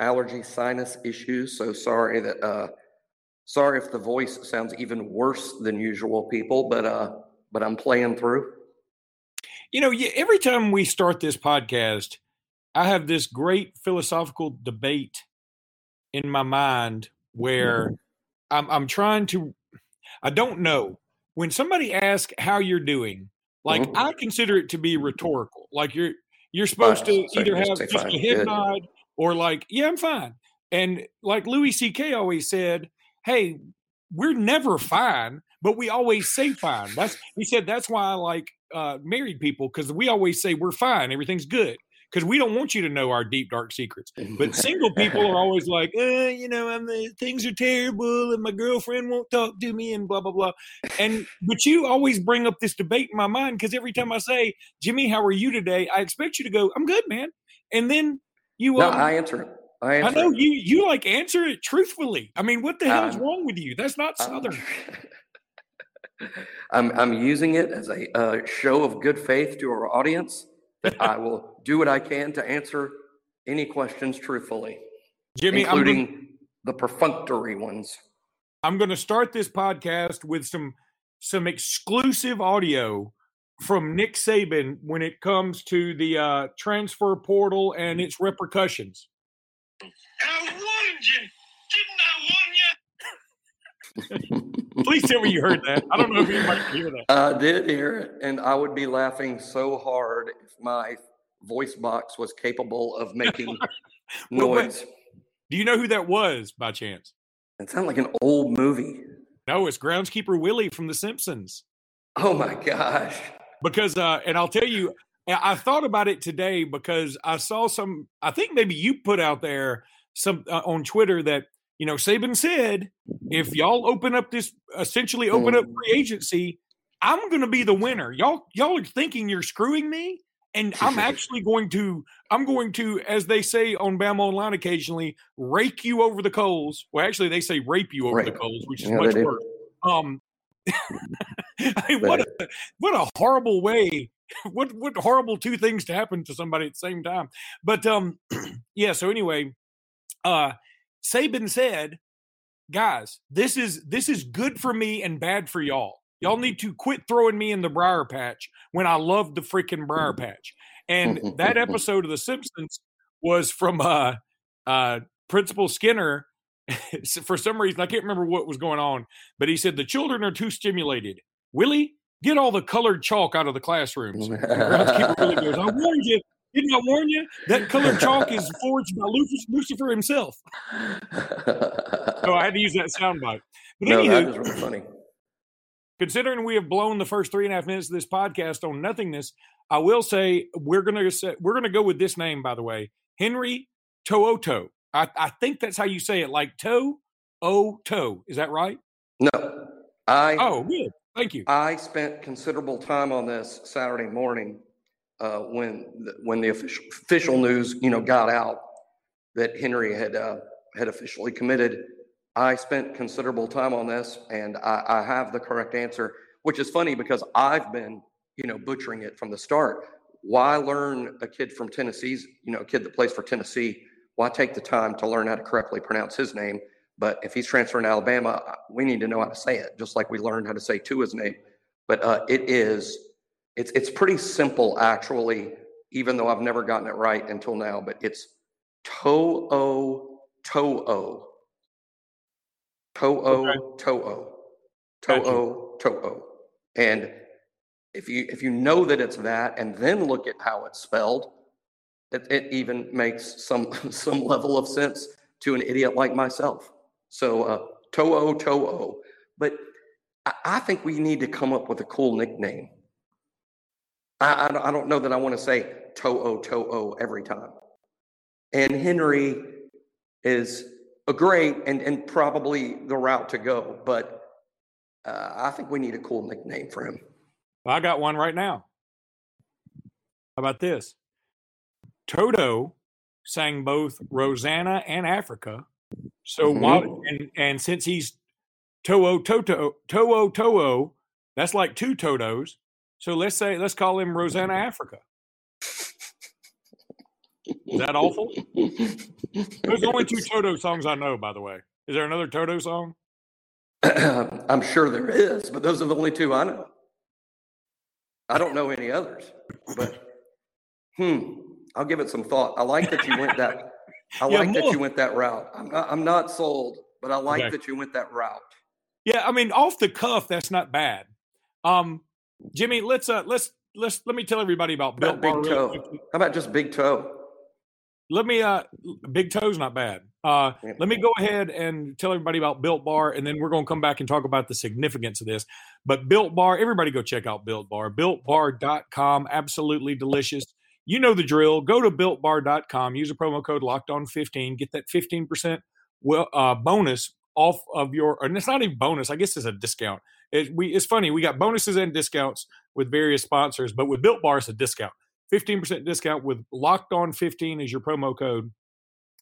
allergy sinus issues. So sorry that uh, sorry if the voice sounds even worse than usual, people. But uh, but I'm playing through. You know, every time we start this podcast, I have this great philosophical debate in my mind where mm-hmm. I'm, I'm trying to. I don't know when somebody asks how you're doing. Like mm-hmm. I consider it to be rhetorical. Like you're you're supposed to either have just a head nod or like, yeah, I'm fine. And like Louis C.K. always said, hey, we're never fine, but we always say fine. That's he said that's why I like uh, married people because we always say we're fine, everything's good because we don't want you to know our deep dark secrets. But single people are always like, uh, you know, I'm the, things are terrible and my girlfriend won't talk to me and blah blah blah. And but you always bring up this debate in my mind because every time I say, Jimmy, how are you today? I expect you to go, I'm good, man. And then you, no, um, I answer it. I, I know it. you. You like answer it truthfully. I mean, what the hell is wrong with you? That's not Southern. I'm I'm using it as a uh, show of good faith to our audience. That I will do what I can to answer any questions truthfully, Jimmy, including gonna, the perfunctory ones. I'm going to start this podcast with some some exclusive audio from Nick Saban when it comes to the uh, transfer portal and its repercussions. I warned you. Didn't I warn you? Please tell me you heard that. I don't know if you might hear that. I did hear it, and I would be laughing so hard if my voice box was capable of making noise. Do you know who that was by chance? It sounded like an old movie. No, it's groundskeeper Willie from The Simpsons. Oh my gosh because uh, and I'll tell you, I thought about it today because I saw some. I think maybe you put out there some uh, on Twitter that you know Saban said if y'all open up this essentially open up free agency, I'm going to be the winner. Y'all y'all are thinking you're screwing me, and I'm actually going to I'm going to, as they say on Bama Online occasionally, rake you over the coals. Well, actually, they say rape you over right. the coals, which is yeah, much worse. Um, I mean, what a what a horrible way. What what horrible two things to happen to somebody at the same time. But um, yeah. So anyway, uh, Saban said, guys, this is this is good for me and bad for y'all. Y'all need to quit throwing me in the briar patch when I love the freaking briar patch. And that episode of The Simpsons was from uh, uh, Principal Skinner for some reason, I can't remember what was going on, but he said the children are too stimulated. Willie, get all the colored chalk out of the classrooms. groundskeeper Willie goes, I warned you. Didn't I warn you? That colored chalk is forged by Lucifer himself. so I had to use that soundbite. But no, anywho, that is really funny. Considering we have blown the first three and a half minutes of this podcast on nothingness, I will say we're gonna say, we're gonna go with this name, by the way, Henry Tooto. I, I think that's how you say it, like toe, o toe. Is that right? No, I. Oh, good. Thank you. I spent considerable time on this Saturday morning uh, when the, when the official official news, you know, got out that Henry had uh, had officially committed. I spent considerable time on this, and I, I have the correct answer, which is funny because I've been, you know, butchering it from the start. Why learn a kid from Tennessee's, you know, a kid that plays for Tennessee? Why take the time to learn how to correctly pronounce his name? But if he's transferring to Alabama, uh, we need to know how to say it, just like we learned how to say to his name. But uh, it is, it's it's pretty simple actually, even though I've never gotten it right until now. But it's To'o To'o To'o To'o To'o To'o, and if you if you know that it's that, and then look at how it's spelled, it, it even makes some some level of sense to an idiot like myself. So uh, To'o To'o. But I, I think we need to come up with a cool nickname. I, I, I don't know that I want to say To'o To'o every time. And Henry is a great and and probably the route to go. But uh, I think we need a cool nickname for him. I got one right now. How about this? Toto sang both Rosanna and Africa. So Mhm. while and, and since he's Toho Toto Toho Toho, that's like two Totos. So let's say let's call him Rosanna Africa. Is that awful? There's only two Toto songs I know, by the way. Is there another Toto song? I'm sure there is, but those are the only two I know. I don't know any others. But hmm, I'll give it some thought. I like that you went that. I Yeah, like that you went that route. I'm not, I'm not sold, but I like Okay. that you went that route. Yeah, I mean, off the cuff, that's not bad. Um, Jimmy, let's uh, let's let's let me tell everybody about About Built Bar. Big Toe. How about just Big Toe? Let me uh, Big Toe's not bad. Uh, let me go ahead and tell everybody about Built Bar, and then we're going to come back and talk about the significance of this. But Built Bar, everybody go check out Built Bar. BuiltBar.com, absolutely delicious. You know the drill. Go to BuiltBar.com, use a promo code Locked On 15 get that 15% well, uh, bonus off of your, and it's not even bonus, I guess it's a discount. It, we, it's funny, we got bonuses and discounts with various sponsors, but with Built Bar, it's a discount. 15% discount with Locked On 15 as your promo code.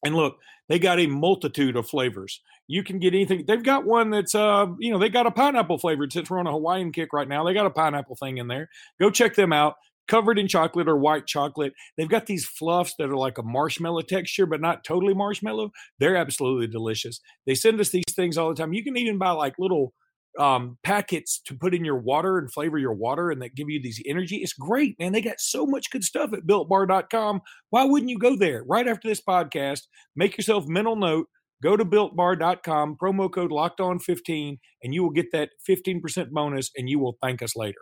And look, they got a multitude of flavors. You can get anything. They've got one that's uh, you know, they got a pineapple flavored since we're on a Hawaiian kick right now. They got a pineapple thing in there. Go check them out. Covered in chocolate or white chocolate. They've got these fluffs that are like a marshmallow texture, but not totally marshmallow. They're absolutely delicious. They send us these things all the time. You can even buy like little um, packets to put in your water and flavor your water and that give you these energy. It's great, man. They got so much good stuff at builtbar.com. Why wouldn't you go there right after this podcast? Make yourself mental note. Go to builtbar.com, promo code locked on 15, and you will get that 15% bonus and you will thank us later.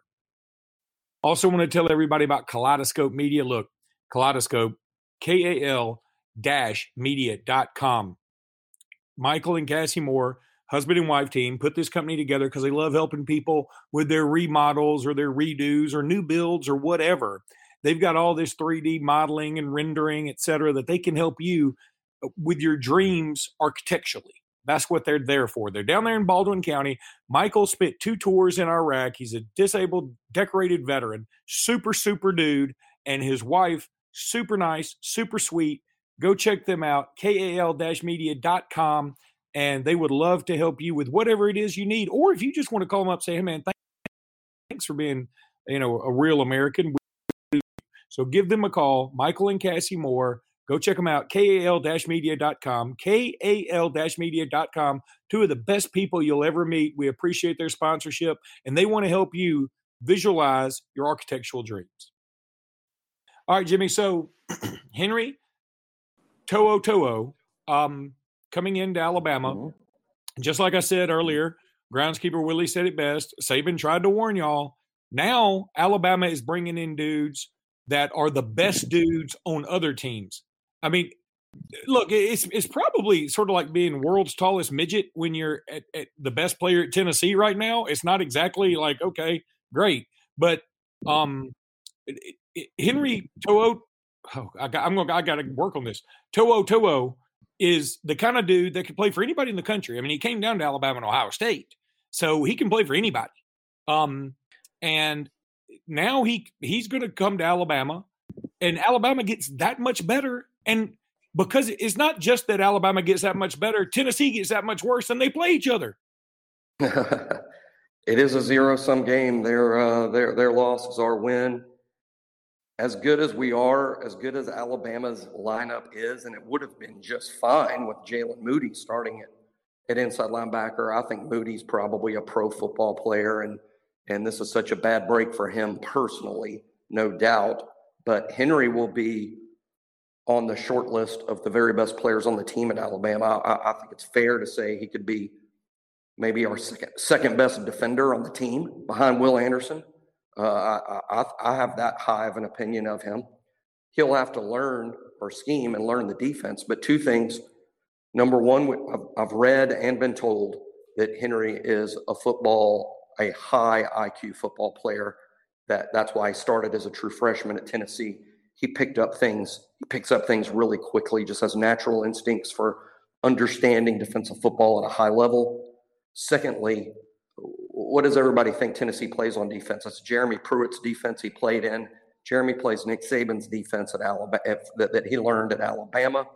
Also, want to tell everybody about Kaleidoscope Media. Look, Kaleidoscope, K A L media.com. Michael and Cassie Moore, husband and wife team, put this company together because they love helping people with their remodels or their redos or new builds or whatever. They've got all this 3D modeling and rendering, et cetera, that they can help you uh, with your dreams architecturally. That's what they're there for. They're down there in Baldwin County. Michael spent two tours in Iraq. He's a disabled, decorated veteran, super, super dude. And his wife, super nice, super sweet. Go check them out, kal media.com. And they would love to help you with whatever it is you need. Or if you just want to call them up, say, hey, man, thanks for being, you know, a real American. So give them a call, Michael and Cassie Moore. Go check them out, kal-media.com, kal-media.com. Two of the best people you'll ever meet. We appreciate their sponsorship, and they want to help you visualize your architectural dreams. All right, Jimmy. So Henry To'o To'o um, coming into Alabama, Mhm. just like I said earlier, groundskeeper Willie said it best. Saban tried to warn y'all. Now Alabama is bringing in dudes that are the best dudes on other teams. I mean, look, it's it's probably sort of like being world's tallest midget when you're at, at the best player at Tennessee right now. It's not exactly like okay, great, but um, it- it- Henry To'o, oh, I got, I'm gonna I got to work on this. To'o To'o is the kind of dude that can play for anybody in the country. I mean, he came down to Alabama and Ohio State, so he can play for anybody. Um, and now he he's going to come to Alabama, and Alabama gets that much better. And because it's not just that Alabama gets that much better, Tennessee gets that much worse, and they play each other. it is a zero sum game. Their uh, their their loss is our win. As good as we are, as good as Alabama's lineup is, and it would have been just fine with Jaylen Moody starting at, at inside linebacker. I think Moody's probably a pro football player, and and this is such a bad break for him personally, no doubt. But Henry will be on the short list of the very best players on the team at Alabama. I, I think it's fair to say he could be maybe our second second best defender on the team behind Will Anderson. Uh, I, I I have that high of an opinion of him. He'll have to learn our scheme and learn the defense. But two things: number one, I've, I've read and been told that Henry is a football, a high IQ football player. That that's why he started as a true freshman at Tennessee. He picked up things. Picks up things really quickly. Just has natural instincts for understanding defensive football at a high level. Secondly, what does everybody think Tennessee plays on defense? That's Jeremy Pruitt's defense he played in. Jeremy plays Nick Saban's defense at Alabama that, that he learned at Alabama.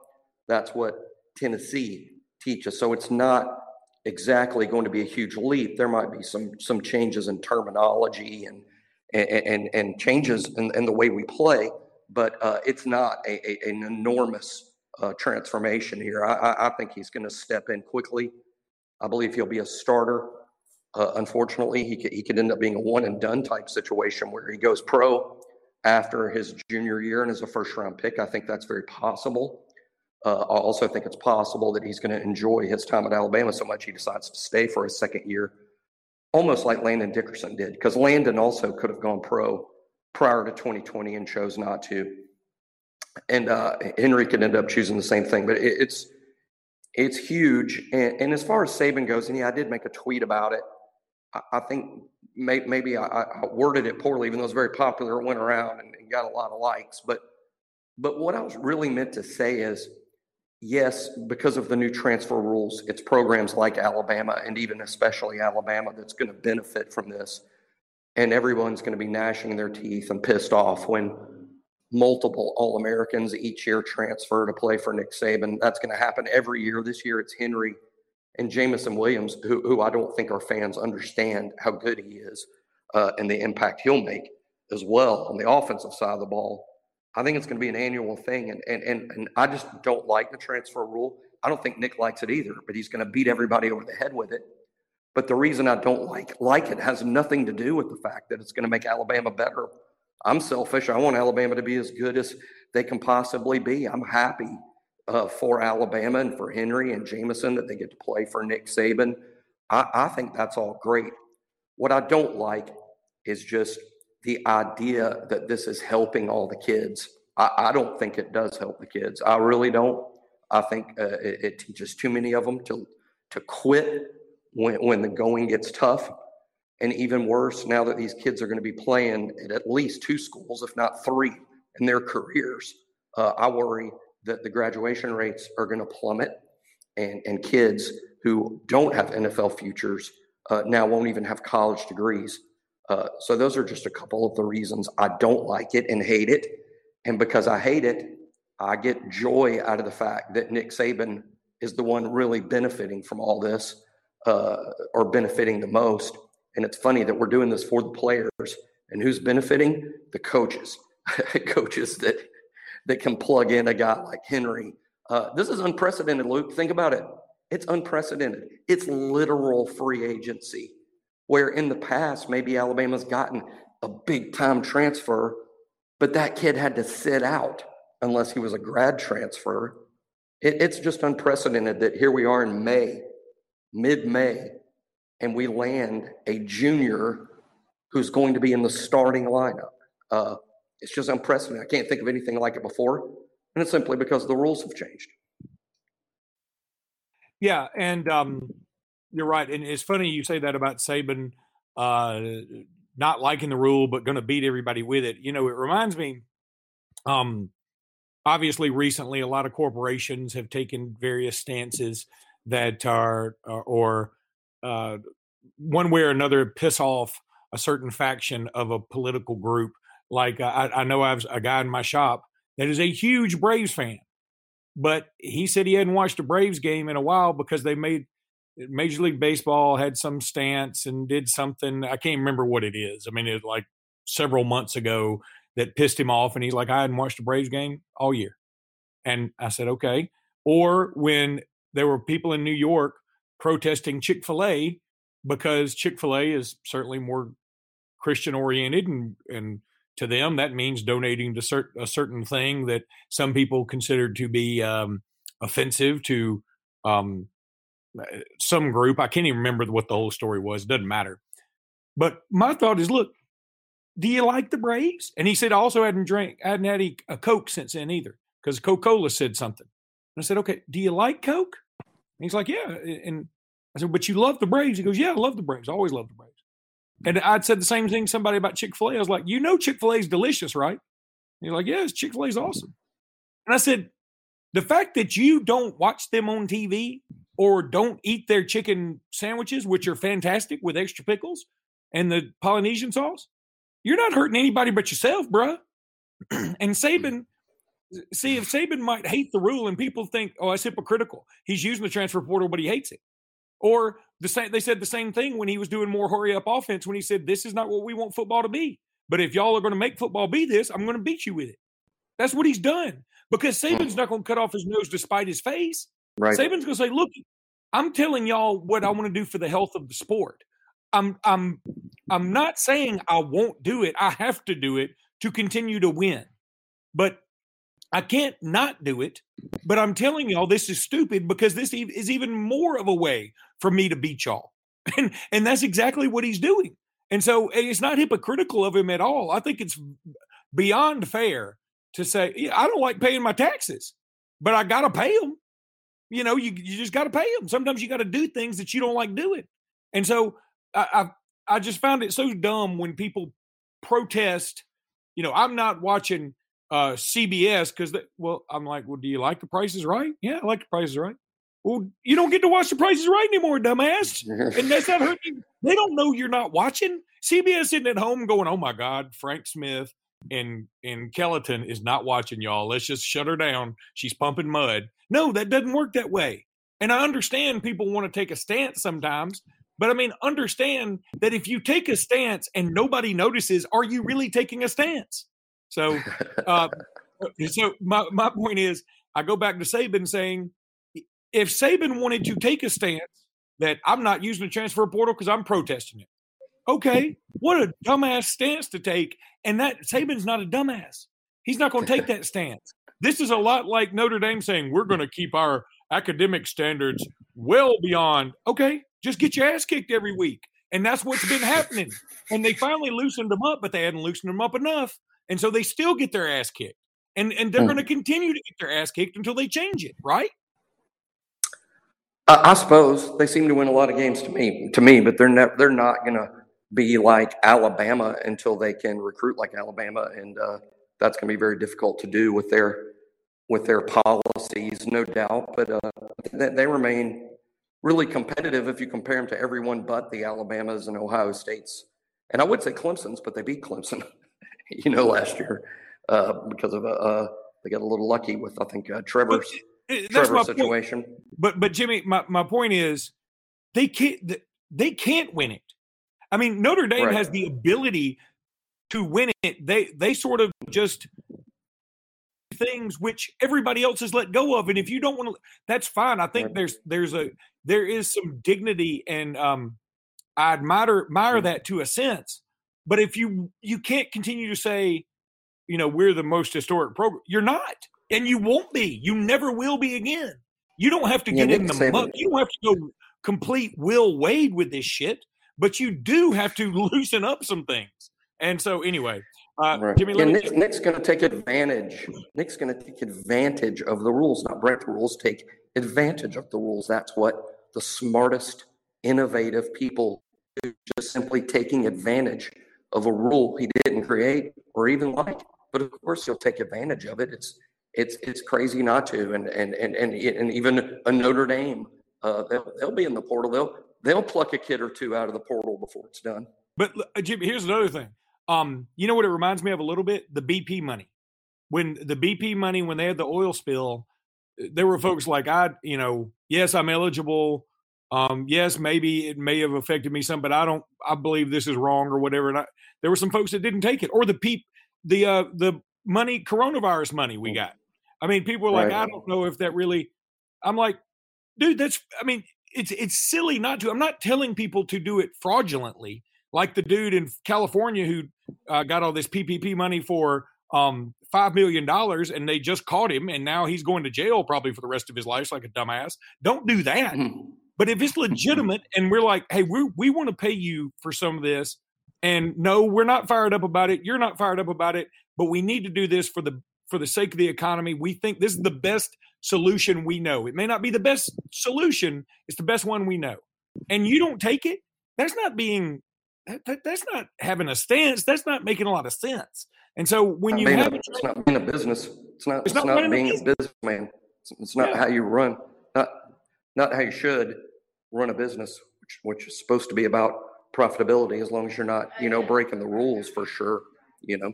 That's what Tennessee teaches. So it's not exactly going to be a huge leap. There might be some some changes in terminology and and and, changes in, in the way we play, but uh, it's not a, a, an enormous uh, transformation here. I, I think he's going to step in quickly. I believe he'll be a starter. Uh, unfortunately, he could, he could end up being a one and done type situation where he goes pro after his junior year and is a first round pick. I think that's very possible. Uh, I also think it's possible that he's going to enjoy his time at Alabama so much he decides to stay for his second year, almost like Landon Dickerson did, because Landon also could have gone pro prior to 2020 and chose not to. And uh, Henry could end up choosing the same thing, but it, it's it's huge. And, and, as far as Saban goes, and yeah, I did make a tweet about it. I, I think may, maybe I, I, worded it poorly, even though it was very popular. It went around and, and got a lot of likes. But but what I was really meant to say is yes, because of the new transfer rules, it's programs like Alabama and even especially Alabama that's going to benefit from this. And everyone's going to be gnashing their teeth and pissed off when multiple All Americans each year transfer to play for Nick Saban. That's going to happen every year. This year it's Henry and Jameson Williams, who, who I don't think our fans understand how good he is uh, and the impact he'll make as well on the offensive side of the ball. I think it's going to be an annual thing. And, and, and, and I just don't like the transfer rule. I don't think Nick likes it either, but he's going to beat everybody over the head with it. But the reason I don't like like it has nothing to do with the fact that it's going to make Alabama better. I'm selfish. I want Alabama to be as good as they can possibly be. I'm happy uh, for Alabama and for Henry and Jameson that they get to play for Nick Saban. I, I think that's all great. What I don't like is just the idea that this is helping all the kids. I, I don't think it does help the kids. I really don't. I think uh, it, it, teaches too many of them to to quit when when the going gets tough. And even worse, now that these kids are going to be playing at at least two schools, if not three, in their careers, uh, I worry that the graduation rates are going to plummet, and and kids who don't have NFL futures uh, now won't even have college degrees. Uh, so those are just a couple of the reasons I don't like it and hate it. And because I hate it, I get joy out of the fact that Nick Saban is the one really benefiting from all this uh, or benefiting the most. And it's funny that we're doing this for the players. And who's benefiting? The coaches, coaches that that can plug in a guy like Henry. Uh, this is unprecedented, Luke. Think about it. It's unprecedented. It's literal free agency where in the past, maybe Alabama's gotten a big time transfer, but that kid had to sit out unless he was a grad transfer. It, it's just unprecedented that here we are in May, mid May, and we land a junior who's going to be in the starting lineup. Uh, it's just unprecedented. I can't think of anything like it before. And it's simply because the rules have changed. Yeah. And um, you're right, and it's funny you say that about Saban uh, not liking the rule but going to beat everybody with it. You know, it reminds me. Um, obviously, recently a lot of corporations have taken various stances that are uh, or uh, one way or another piss off a certain faction of a political group. Like I, I know I have a guy in my shop that is a huge Braves fan, but he said he hadn't watched a Braves game in a while because they made Major League Baseball had some stance and did something. I can't remember what it is. I mean, it like several months ago that pissed him off, and he's like, I hadn't watched a Braves game all year. And I said, okay. Or when there were people in New York protesting Chick fil A because Chick fil A is certainly more Christian oriented, and, and to them, that means donating to cert- a certain thing that some people considered to be um, offensive to um, some group. I can't even remember what the whole story was. It doesn't matter. But my thought is, look, do you like the Braves? And he said also hadn't drank, hadn't had a Coke since then either, because Coca Cola said something. And I said, okay, do you like Coke? And he's like, yeah. And I said, but you love the Braves? He goes, yeah, I love the Braves. I always love the Braves. And I'd said the same thing to somebody about Chick fil A. I was like, you know, Chick fil A is delicious, right? And he's like, yes, Chick fil A is awesome. And I said, The fact that you don't watch them on TV or don't eat their chicken sandwiches, which are fantastic with extra pickles and the Polynesian sauce, you're not hurting anybody but yourself, bruh. and hmm. Saban, see, if Saban might hate the rule and people think, oh, that's hypocritical. He's using the transfer portal, but he hates it. Or the same, they said the same thing when he was doing more hurry up offense when he said, this is not what we want football to be. But if y'all are going to make football be this, I'm going to beat you with it. That's what he's done because hmm. Saban's not going to cut off his nose despite his face. Right. Saban's going to say, "Look, I'm telling y'all what I want to do for the health of the sport. I'm I'm I'm not saying I won't do it. I have to do it to continue to win. But I can't not do it. But I'm telling y'all this is stupid because this is even more of a way for me to beat y'all. And and that's exactly what he's doing. And so it's not hypocritical of him at all. I think it's beyond fair to say, yeah, I don't like paying my taxes, but I got to pay them. You know, you, you just got to pay them. Sometimes you got to do things that you don't like doing. And so I, I, I just found it so dumb when people protest. You know, I'm not watching uh, CBS because, well, I'm like, well, do you like the Price Is Right? Yeah, I like the Price Is Right. Well, you don't get to watch the Price Is Right anymore, dumbass. and that's not hurting. They don't know you're not watching. CBS sitting at home going, oh my God, Frank Smith and and Kellyton is not watching y'all. Let's just shut her down. She's pumping mud. No, that doesn't work that way. And I understand people want to take a stance sometimes, but I mean, understand that if you take a stance and nobody notices, are you really taking a stance? So, uh, so my my point is, I go back to Saban saying, if Saban wanted to take a stance that I'm not using the transfer portal because I'm protesting it, okay, what a dumbass stance to take. And that Saban's not a dumbass. He's not going to take that stance. This is a lot like Notre Dame saying we're going to keep our academic standards well beyond. Okay, just get your ass kicked every week. And that's what's been happening. And they finally loosened them up, but they hadn't loosened them up enough. And so they still get their ass kicked. And and they're going to continue to get their ass kicked until they change it, right? I, I suppose they seem to win a lot of games to me, to me, but they're never they're not going to be like Alabama until they can recruit like Alabama, and uh, that's going to be very difficult to do with their with their policies, no doubt. But uh, they, they remain really competitive if you compare them to everyone but the Alabamas and Ohio States. And I would say Clemson's, but they beat Clemson, you know, last year uh, because of a uh, they got a little lucky with I think uh, Trevor's That's Trevor's my situation. point. But but Jimmy, my, my point is they can't they can't win it. I mean, Notre Dame Right. has the ability to win it. They they sort of just things which everybody else has let go of. And if you don't want to, that's fine. I think Right. there's there's a there is some dignity and um I admire admire that to a sense. But if you you can't continue to say, you know, we're the most historic program, you're not, and you won't be. You never will be again. You don't have to Yeah, get in the muck. You don't have to go complete Will Wade with this shit. But you do have to loosen up some things. And so, anyway, uh, Right. Jimmy, Yeah, Nick, Nick's going to take advantage. Nick's going to take advantage of the rules, not break the rules. Take advantage of the rules. That's what the smartest, innovative people do. Just simply taking advantage of a rule he didn't create or even like. But of course, he'll take advantage of it. It's it's it's crazy not to. And and and and, and even a Notre Dame, uh, they'll, they'll be in the portal. They'll they'll pluck a kid or two out of the portal before it's done. But uh, Jimmy, here's another thing. Um, you know what it reminds me of a little bit? The BP money. When the BP money, when they had the oil spill, uh, there were folks like I, you know, yes, I'm eligible. Um, yes, maybe it may have affected me some, but I don't. I believe this is wrong or whatever. And I, there were some folks that didn't take it, or the peep, the uh, the money, coronavirus money we got. I mean, people were like, Right. I don't know if that really. I'm like, dude, that's. I mean, it's it's silly not to. I'm not telling people to do it fraudulently, like the dude in California who uh, got all this PPP money for um five million dollars, and they just caught him, and now he's going to jail probably for the rest of his life, like a dumbass. Don't do that. But if it's mm-hmm. legitimate, and we're like, hey, we we want to pay you for some of this, and no, we're not fired up about it. You're not fired up about it, but we need to do this for the for the sake of the economy. We think this is the best solution we know. It may not be the best solution, it's the best one we know. And you don't take it, that's not being that, that- that's not having a stance. That's not making a lot of sense. And so when you have a it's not being a business. It's not. It's It's, not not, being a business. businessman. It's, it's not Yeah. how you run, not not how you should run a business, which which is supposed to be about profitability. As long as you're not, you know, breaking the rules for sure. You know.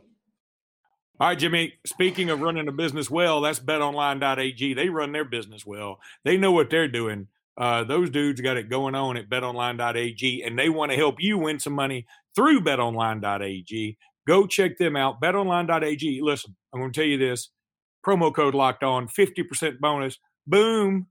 All right, Jimmy. Speaking of running a business well, that's betonline.ag. They run their business well. They know what they're doing. Uh, those dudes got it going on at betonline.ag, and they want to help you win some money through betonline.ag. Go check them out. Betonline.ag. Listen, I'm going to tell you this promo code locked on, 50% bonus. Boom,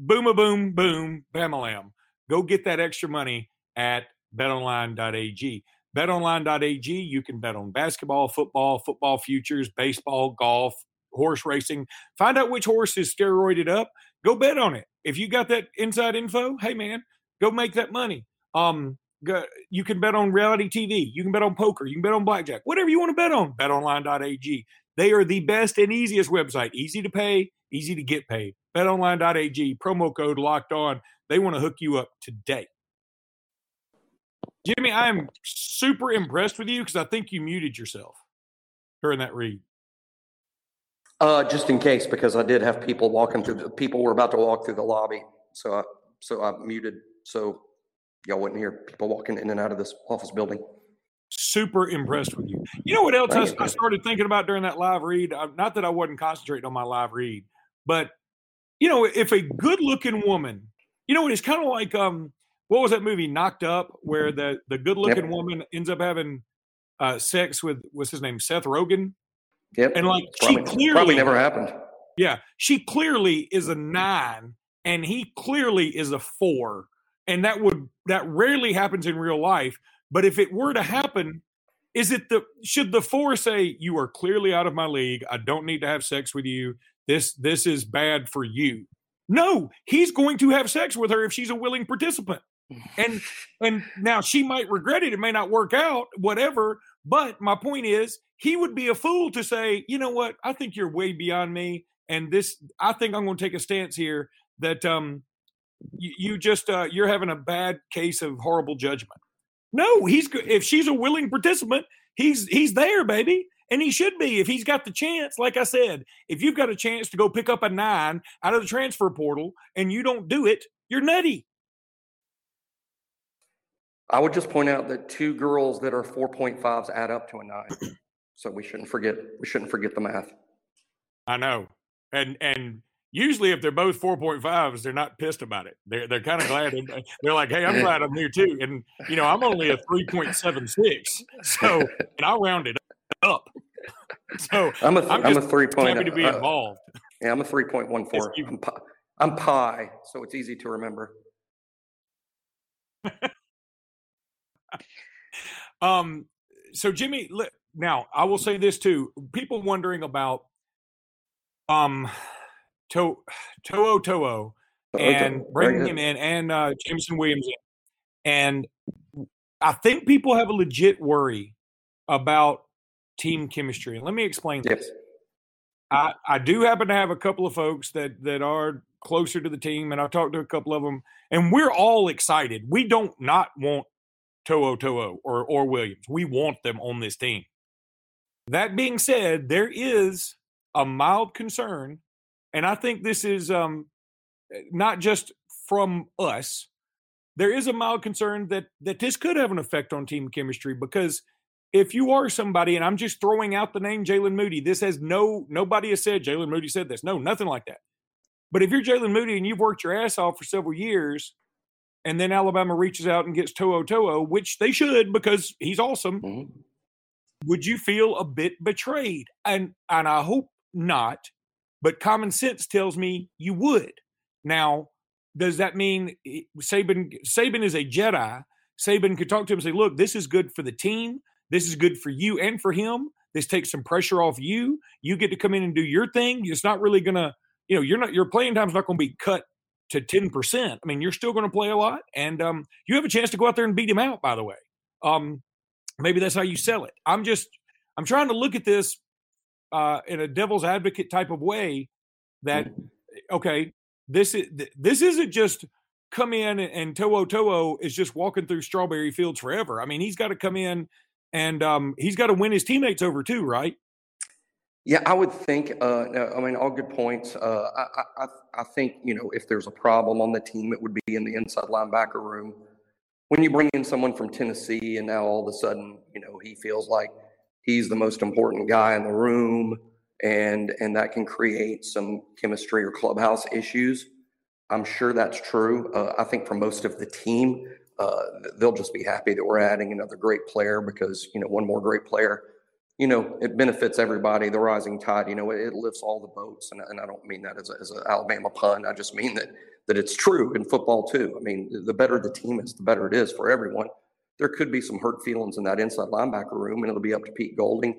boom, a boom, boom, bam, a lamb. Go get that extra money at betonline.ag. BetOnline.ag, you can bet on basketball, football, football futures, baseball, golf, horse racing. Find out which horse is steroided up. Go bet on it. If you got that inside info, hey man, go make that money. Um, go, you can bet on reality TV. You can bet on poker. You can bet on blackjack. Whatever you want to bet on. BetOnline.ag. They are the best and easiest website. Easy to pay, easy to get paid. BetOnline.ag. Promo code locked on. They want to hook you up today. Jimmy, I am super impressed with you because I think you muted yourself during that read. Uh, just in case, because I did have people walking through. The, people were about to walk through the lobby, so I so I muted so y'all wouldn't hear people walking in and out of this office building. Super impressed with you. You know what else I, I started thinking about during that live read? Not that I wasn't concentrating on my live read, but you know, if a good-looking woman, you know, it's kind of like um, what was that movie Knocked Up, where the the good-looking woman ends up having uh, sex with what's his name, Seth Rogen, Yep, and like she clearly probably never happened. Yeah, she clearly is a nine, and he clearly is a four, and that would that rarely happens in real life. But if it were to happen, is it the should the four say you are clearly out of my league? I don't need to have sex with you. This this is bad for you. No, he's going to have sex with her if she's a willing participant. And and now she might regret it. It may not work out, whatever. But my point is, he would be a fool to say, you know what? I think you're way beyond me, and this. I think I'm going to take a stance here that um, you, you just uh, you're having a bad case of horrible judgment. No, he's if she's a willing participant, he's he's there, baby, and he should be if he's got the chance. Like I said, if you've got a chance to go pick up a nine out of the transfer portal and you don't do it, you're nutty. I would just point out that two girls that are 4.5s add up to a nine. So we shouldn't forget we shouldn't forget the math. I know, and and usually if they're both four point fives, they're not pissed about it. They're they're kind of glad. and They're like, hey, I'm glad I'm here too. And you know, I'm only a three point seven six, so and I'll round it up. So I'm a I'm I'm, a just three point. happy to be uh, involved. yeah, I'm a three point one four. I'm pi, I'm pi, so it's easy to remember. Um, so Jimmy, now I will say this too: people wondering about um, to To'o To'o and bringing him in and uh, Jameson Williams in. And I think people have a legit worry about team chemistry. And let me explain this. Yes. I, I do happen to have a couple of folks that that are closer to the team, and I've talked to a couple of them, and we're all excited. We don't not want To'o To'o or or Williams. We want them on this team. That being said, there is a mild concern, and I think this is um, not just from us. There is a mild concern that that this could have an effect on team chemistry because if you are somebody, and I'm just throwing out the name Jaylen Moody, this has no nobody has said Jaylen Moody said this. No, nothing like that. But if you're Jaylen Moody and you've worked your ass off for several years, and then Alabama reaches out and gets To'o To'o, which they should because he's awesome, Mhm. would you feel a bit betrayed? And and I hope not, but common sense tells me you would. Now, does that mean eh, Saban Saban is a Jedi? Saban could talk to him and say, "Look, this is good for the team. This is good for you and for him. This takes some pressure off you. You get to come in and do your thing. It's not really gonna, you know, you're not your playing time's not going to be cut to ten percent. I mean, you're still going to play a lot, and um, you have a chance to go out there and beat him out. By the way, um, maybe that's how you sell it. I'm just I'm trying to look at this uh, in a devil's advocate type of way. That okay, this is this isn't just come in and, and To'o To'o is just walking through strawberry fields forever. I mean, he's got to come in and um, he's got to win his teammates over too, right? Yeah, I would think. Uh, I mean, all good points. Uh, I, I, I think you know if there's a problem on the team, it would be in the inside linebacker room. When you bring in someone from Tennessee, and now all of a sudden, you know, he feels like he's the most important guy in the room, and and that can create some chemistry or clubhouse issues. I'm sure that's true. Uh, I think for most of the team, uh, they'll just be happy that we're adding another great player because you know one more great player you know, it benefits everybody. The rising tide, you know, it, it lifts all the boats, and, and I don't mean that as, an Alabama pun. I just mean that that it's true in football too. I mean, the better the team is, the better it is for everyone. There could be some hurt feelings in that inside linebacker room, and it'll be up to Pete Golding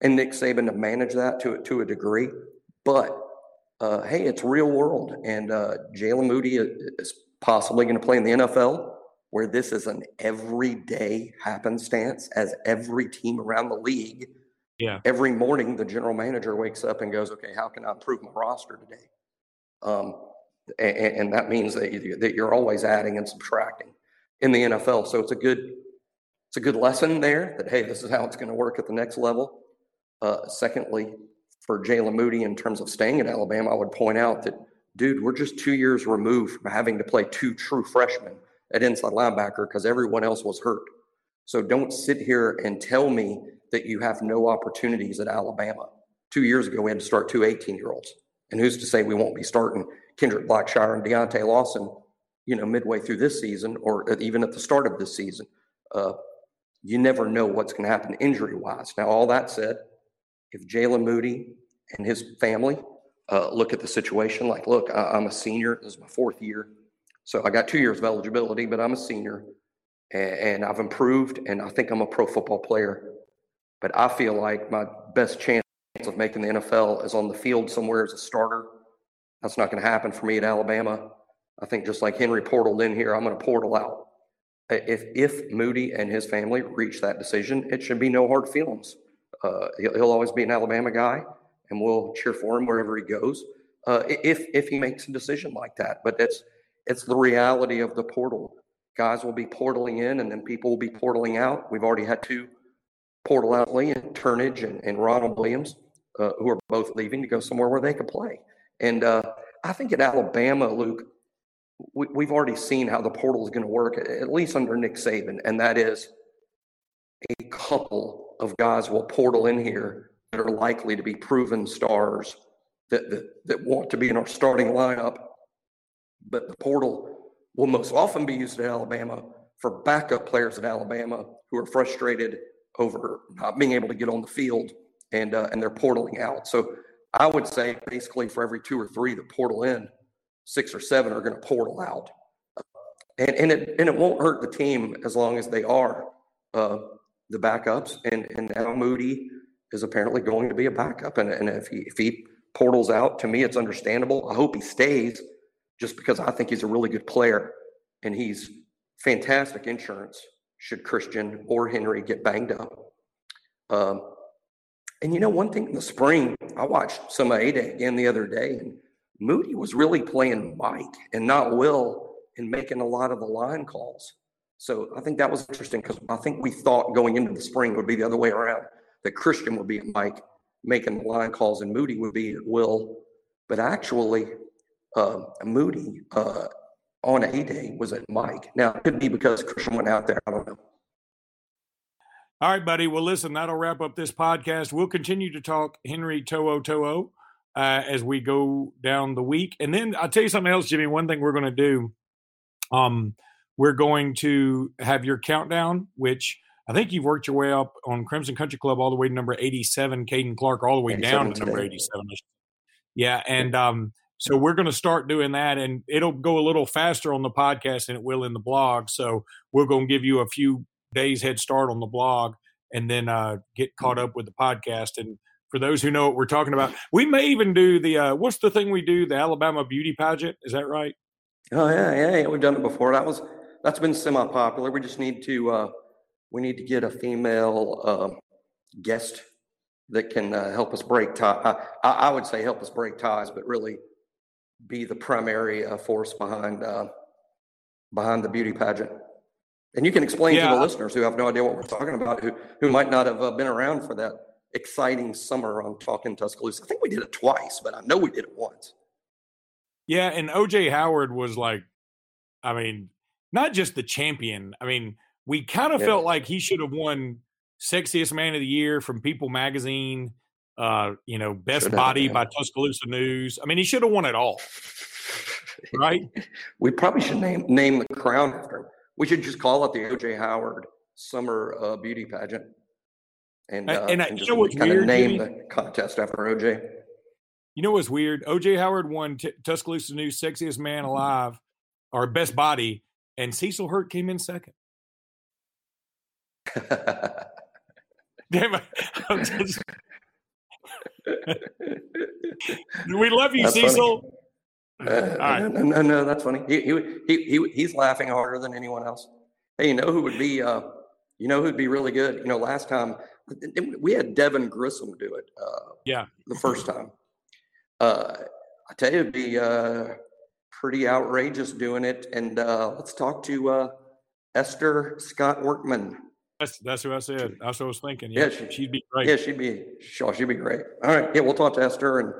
and Nick Saban to manage that to to a degree. But uh, hey, it's real world, and uh, Jaylen Moody is possibly going to play in the NFL where this is an everyday happenstance as every team around the league. Yeah. Every morning, the general manager wakes up and goes, okay, how can I improve my roster today? Um, and, and, that means that, you, that you're always adding and subtracting in the NFL. So it's a good, it's a good lesson there that, hey, this is how it's going to work at the next level. Uh, secondly, for Jaylen Moody, in terms of staying at Alabama, I would point out that, dude, we're just two years removed from having to play two true freshmen at inside linebacker because everyone else was hurt. So don't sit here and tell me that you have no opportunities at Alabama. Two years ago, we had to start two 18 year olds. And who's to say we won't be starting Kendrick Blackshire and Deontae Lawson, you know, midway through this season or even at the start of this season? Uh, you never know what's going to happen injury wise. Now, all that said, if Jaylen Moody and his family uh, look at the situation like, look, I, am a senior, this is my fourth year. So I got two years of eligibility, but I'm a senior and, and I've improved and I think I'm a pro football player. But I feel like my best chance of making the NFL is on the field somewhere as a starter. That's not going to happen for me at Alabama. I think just like Henry portaled in here, I'm going to portal out. If if Moody and his family reach that decision, it should be no hard feelings. Uh, he'll, he'll, always be an Alabama guy, and we'll cheer for him wherever he goes. Uh, if if he makes a decision like that, but that's it's the reality of the portal. Guys will be portaling in and then people will be portaling out. We've already had two portal out Lee and Turnage and, and Ronald Williams, uh, who are both leaving to go somewhere where they can play. And uh, I think at Alabama, Luke, we, have already seen how the portal is going to work, at least under Nick Saban, and that is a couple of guys will portal in here that are likely to be proven stars that, that, that want to be in our starting lineup but the portal will most often be used at Alabama for backup players at Alabama who are frustrated over not being able to get on the field and uh, and they're portaling out. So I would say basically for every two or three that portal in, six or seven are going to portal out, and and it and it won't hurt the team as long as they are uh, the backups. And and Al Moody is apparently going to be a backup, and and if he if he portals out, to me it's understandable. I hope he stays just because I think he's a really good player and he's fantastic insurance should Christian or Henry get banged up. Um, and you know, one thing in the spring, I watched some A again the other day, and Moody was really playing Mike and not Will and making a lot of the line calls. So I think that was interesting because I think we thought going into the spring would be the other way around that Christian would be at Mike making the line calls and Moody would be at Will. But actually, uh, Moody uh, on A Day was at Mike. Now, it could be because Christian went out there. I don't know. All right, buddy. Well, listen, that'll wrap up this podcast. We'll continue to talk Henry To'o To'o uh, as we go down the week. And then I'll tell you something else, Jimmy. One thing we're going to do, um, we're going to have your countdown, which I think you've worked your way up on Crimson Country Club all the way to number 87, Caden Clark, all the way down to number 87. Yeah. And um, so we're going to start doing that, and it'll go a little faster on the podcast than it will in the blog. So we're going to give you a few days head start on the blog, and then uh, get caught up with the podcast. And for those who know what we're talking about, we may even do the uh, what's the thing we do? The Alabama beauty pageant. Is that right? Oh yeah, yeah, yeah. We've done it before. That was that's been semi popular. We just need to uh, we need to get a female uh, guest that can uh, help us break ties. I, I, would say help us break ties, but really be the primary uh, force behind uh, behind the beauty pageant. And you can explain yeah. to the listeners who have no idea what we're talking about, who who might not have uh, been around for that. Exciting summer on Talking Tuscaloosa. I think we did it twice, but I know we did it once. Yeah, and OJ Howard was like, I mean, not just the champion. I mean, we kind of Yeah. felt like he should have won sexiest man of the year from People Magazine. Uh, you know, best Should have, body by Tuscaloosa News. I mean, he should have won it all, right? We probably should name name the crown after him. We should just call it the OJ Howard Summer uh, Beauty Pageant, and And- uh, and I- and you just know what's kind of weird, name Jimmy? the contest after OJ. You know what's weird? OJ Howard won T- Tuscaloosa News Sexiest Man Alive or Best Body, and Cecil Hurt came in second. Damn it. Just- we love you, That's funny. Cecil. Uh, right. no, no, no, that's funny. He, he, he, he, he's laughing harder than anyone else. Hey, you know who would be, uh, you know who'd be really good? You know, last time we had Devin Grissom do it. Uh, Yeah. the first time. Uh, I tell you, it'd be uh, pretty outrageous doing it. And uh, let's talk to uh, Esther Scott Workman. That's that's what I said. That's what I was thinking. Yeah, Yeah, she- she'd be great. Yeah, she'd be, sure, she'd be great. All right, yeah, we'll talk to Esther, and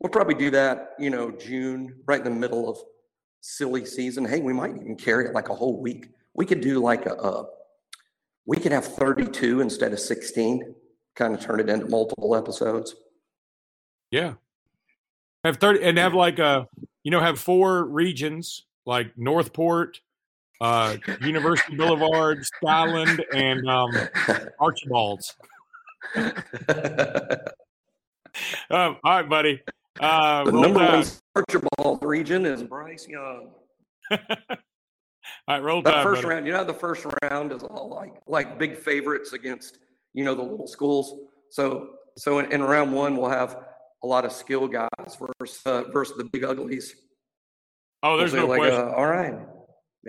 we'll probably do that. You know, June, right in the middle of silly season. Hey, we might even carry it like a whole week. We could do like a, uh, we could have 32 instead of 16. Kind of turn it into multiple episodes. Yeah. Have 30 and have like a you know, have four regions like Northport, uh University Boulevard, Skyland, and um Archibald's. Um, all right, buddy. Uh the number one. Archibald region is Bryce Young. All right, roll That first round, you know, the first round is all like like big favorites against you know the little schools. So so in, in round one we'll have a lot of skill guys versus uh, versus the big uglies. Oh, there's no like, question. uh, all right.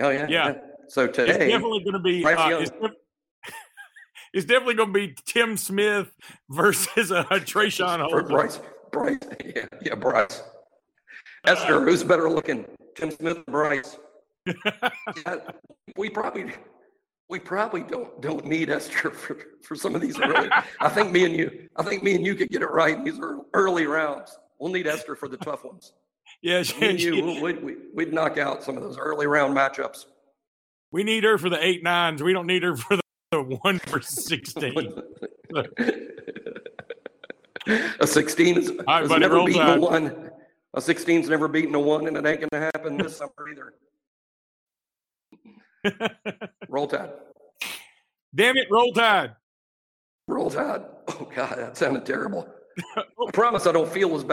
Oh yeah. Yeah. So it's definitely going to be. Bryce Uh, it's, it's definitely going to be Tim Smith versus uh, Traeshon for Holden. Bryce, Bryce, yeah, yeah, Bryce. Esther, who's better looking, Tim Smith or Bryce? Yeah, we probably we probably don't don't need Esther for, for some of these early. I think me and you, I think me and you could get it right in these ear- early rounds. We'll need Esther for the tough ones. Yeah, Me she, and you, we'll- we'd, we'd, we'd knock out some of those early round matchups. we need her for the eight nines. We don't need her for the, the one for sixteen. a 16 is, right, has buddy, never beaten a one. A 16's never beaten a one, and it ain't gonna happen this summer either. Roll Tide. Damn it, roll tide. Roll Tide. Oh God, that sounded terrible. I promise I don't feel as bad.